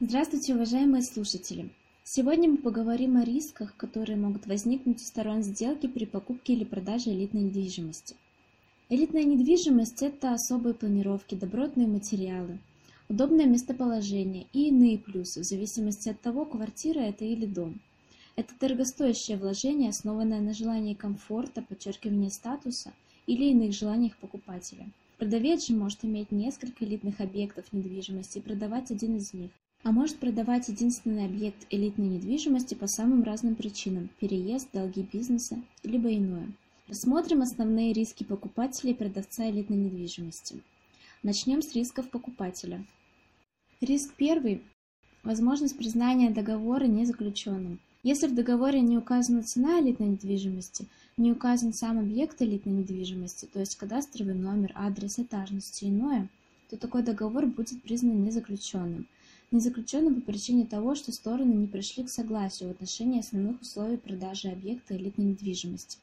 Здравствуйте, уважаемые слушатели! Сегодня мы поговорим о рисках, которые могут возникнуть у сторон сделки при покупке или продаже элитной недвижимости. Элитная недвижимость – это особые планировки, добротные материалы, удобное местоположение и иные плюсы, в зависимости от того, квартира это или дом. Это дорогостоящее вложение, основанное на желании комфорта, подчеркивании статуса или иных желаниях покупателя. Продавец же может иметь несколько элитных объектов недвижимости и продавать один из них, а может продавать единственный объект элитной недвижимости по самым разным причинам – переезд, долги бизнеса, либо иное. Рассмотрим основные риски покупателя и продавца элитной недвижимости. Начнем с рисков покупателя. Риск первый – возможность признания договора незаключенным. Если в договоре не указана цена элитной недвижимости, не указан сам объект элитной недвижимости, то есть кадастровый номер, адрес, этажность и иное, то такой договор будет признан незаключенным – не заключенным по причине того, что стороны не пришли к согласию в отношении основных условий продажи объекта элитной недвижимости.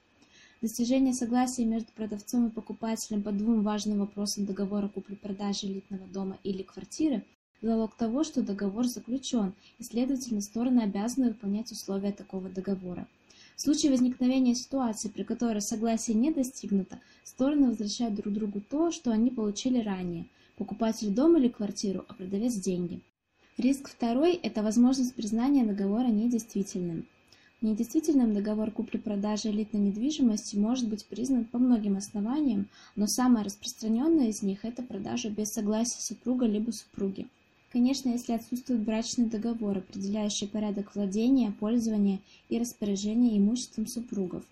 Достижение согласия между продавцом и покупателем по двум важным вопросам договора купли-продажи элитного дома или квартиры – залог того, что договор заключен, и, следовательно, стороны обязаны выполнять условия такого договора. В случае возникновения ситуации, при которой согласие не достигнуто, стороны возвращают друг другу то, что они получили ранее – покупатель дом или квартиру, а продавец – деньги. Риск второй – это возможность признания договора недействительным. Недействительным договор купли-продажи элитной недвижимости может быть признан по многим основаниям, но самое распространенное из них – это продажа без согласия супруга либо супруги. Конечно, если отсутствует брачный договор, определяющий порядок владения, пользования и распоряжения имуществом супругов.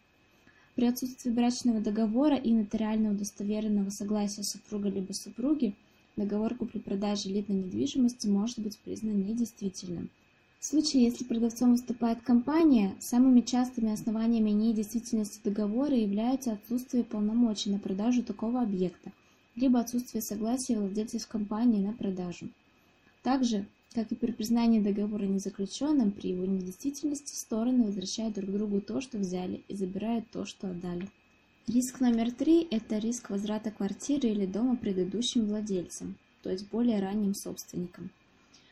При отсутствии брачного договора и нотариально удостоверенного согласия супруга либо супруги – договор купли-продажи элитной недвижимости может быть признан недействительным. В случае, если продавцом выступает компания, самыми частыми основаниями недействительности договора являются отсутствие полномочий на продажу такого объекта, либо отсутствие согласия владельцев компании на продажу. Также, как и при признании договора незаключенным, при его недействительности стороны возвращают друг другу то, что взяли, и забирают то, что отдали. Риск номер три – это риск возврата квартиры или дома предыдущим владельцам, то есть более ранним собственникам.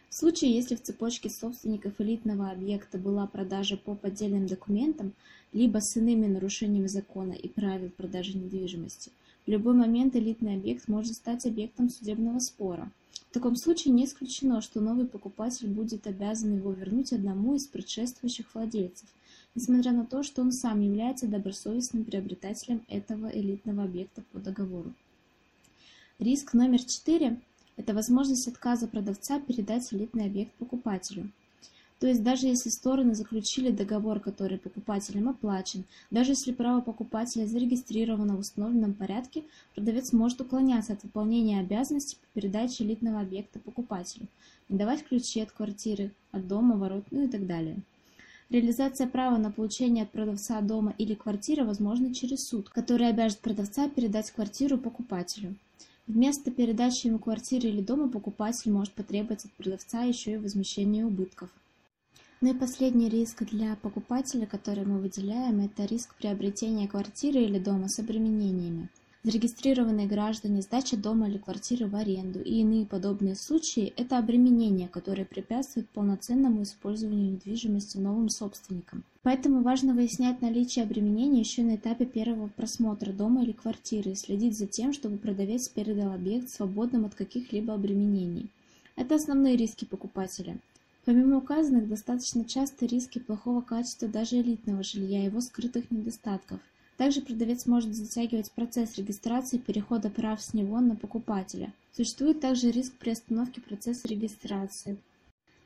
В случае, если в цепочке собственников элитного объекта была продажа по поддельным документам, либо с иными нарушениями закона и правил продажи недвижимости, в любой момент элитный объект может стать объектом судебного спора. В таком случае не исключено, что новый покупатель будет обязан его вернуть одному из предшествующих владельцев, несмотря на то, что он сам является добросовестным приобретателем этого элитного объекта по договору. Риск номер четыре – это возможность отказа продавца передать элитный объект покупателю. То есть даже если стороны заключили договор, который покупателем оплачен, даже если право покупателя зарегистрировано в установленном порядке, продавец может уклоняться от выполнения обязанностей по передаче элитного объекта покупателю, не давать ключи от квартиры, от дома, ворот, ну и так далее. Реализация права на получение от продавца дома или квартиры возможна через суд, который обяжет продавца передать квартиру покупателю. Вместо передачи ему квартиры или дома покупатель может потребовать от продавца еще и возмещение убытков. Ну и последний риск для покупателя, который мы выделяем, это риск приобретения квартиры или дома с обременениями зарегистрированные граждане, сдача дома или квартиры в аренду и иные подобные случаи – это обременения, которые препятствуют полноценному использованию недвижимости новым собственникам. Поэтому важно выяснять наличие обременения еще на этапе первого просмотра дома или квартиры и следить за тем, чтобы продавец передал объект свободным от каких-либо обременений. Это основные риски покупателя. Помимо указанных, достаточно часто риски плохого качества даже элитного жилья и его скрытых недостатков – также продавец может затягивать процесс регистрации перехода прав с него на покупателя. Существует также риск приостановки процесса регистрации.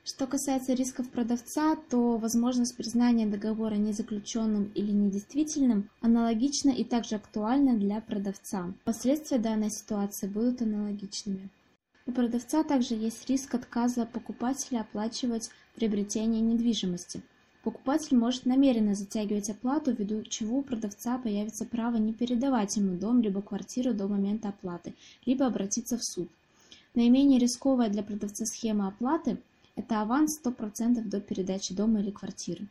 Что касается рисков продавца, то возможность признания договора незаключенным или недействительным аналогична и также актуальна для продавца. Последствия данной ситуации будут аналогичными. У продавца также есть риск отказа покупателя оплачивать приобретение недвижимости – Покупатель может намеренно затягивать оплату, ввиду чего у продавца появится право не передавать ему дом либо квартиру до момента оплаты, либо обратиться в суд. Наименее рисковая для продавца схема оплаты – это аванс 100% до передачи дома или квартиры.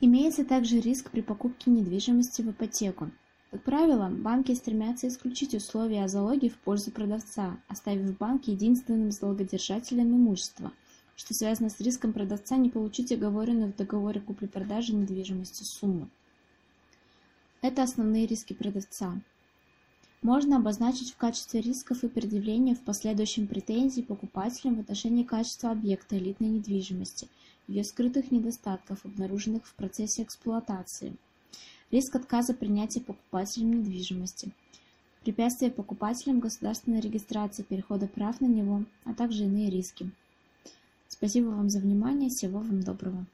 Имеется также риск при покупке недвижимости в ипотеку. Как правило, банки стремятся исключить условия о залоге в пользу продавца, оставив банк единственным залогодержателем имущества – что связано с риском продавца не получить оговоренную в договоре купли-продажи недвижимости сумму. Это основные риски продавца. Можно обозначить в качестве рисков и предъявления в последующем претензий покупателям в отношении качества объекта элитной недвижимости, ее скрытых недостатков, обнаруженных в процессе эксплуатации, риск отказа принятия покупателем недвижимости – препятствия покупателям государственной регистрации перехода прав на него, а также иные риски. Спасибо вам за внимание, всего вам доброго.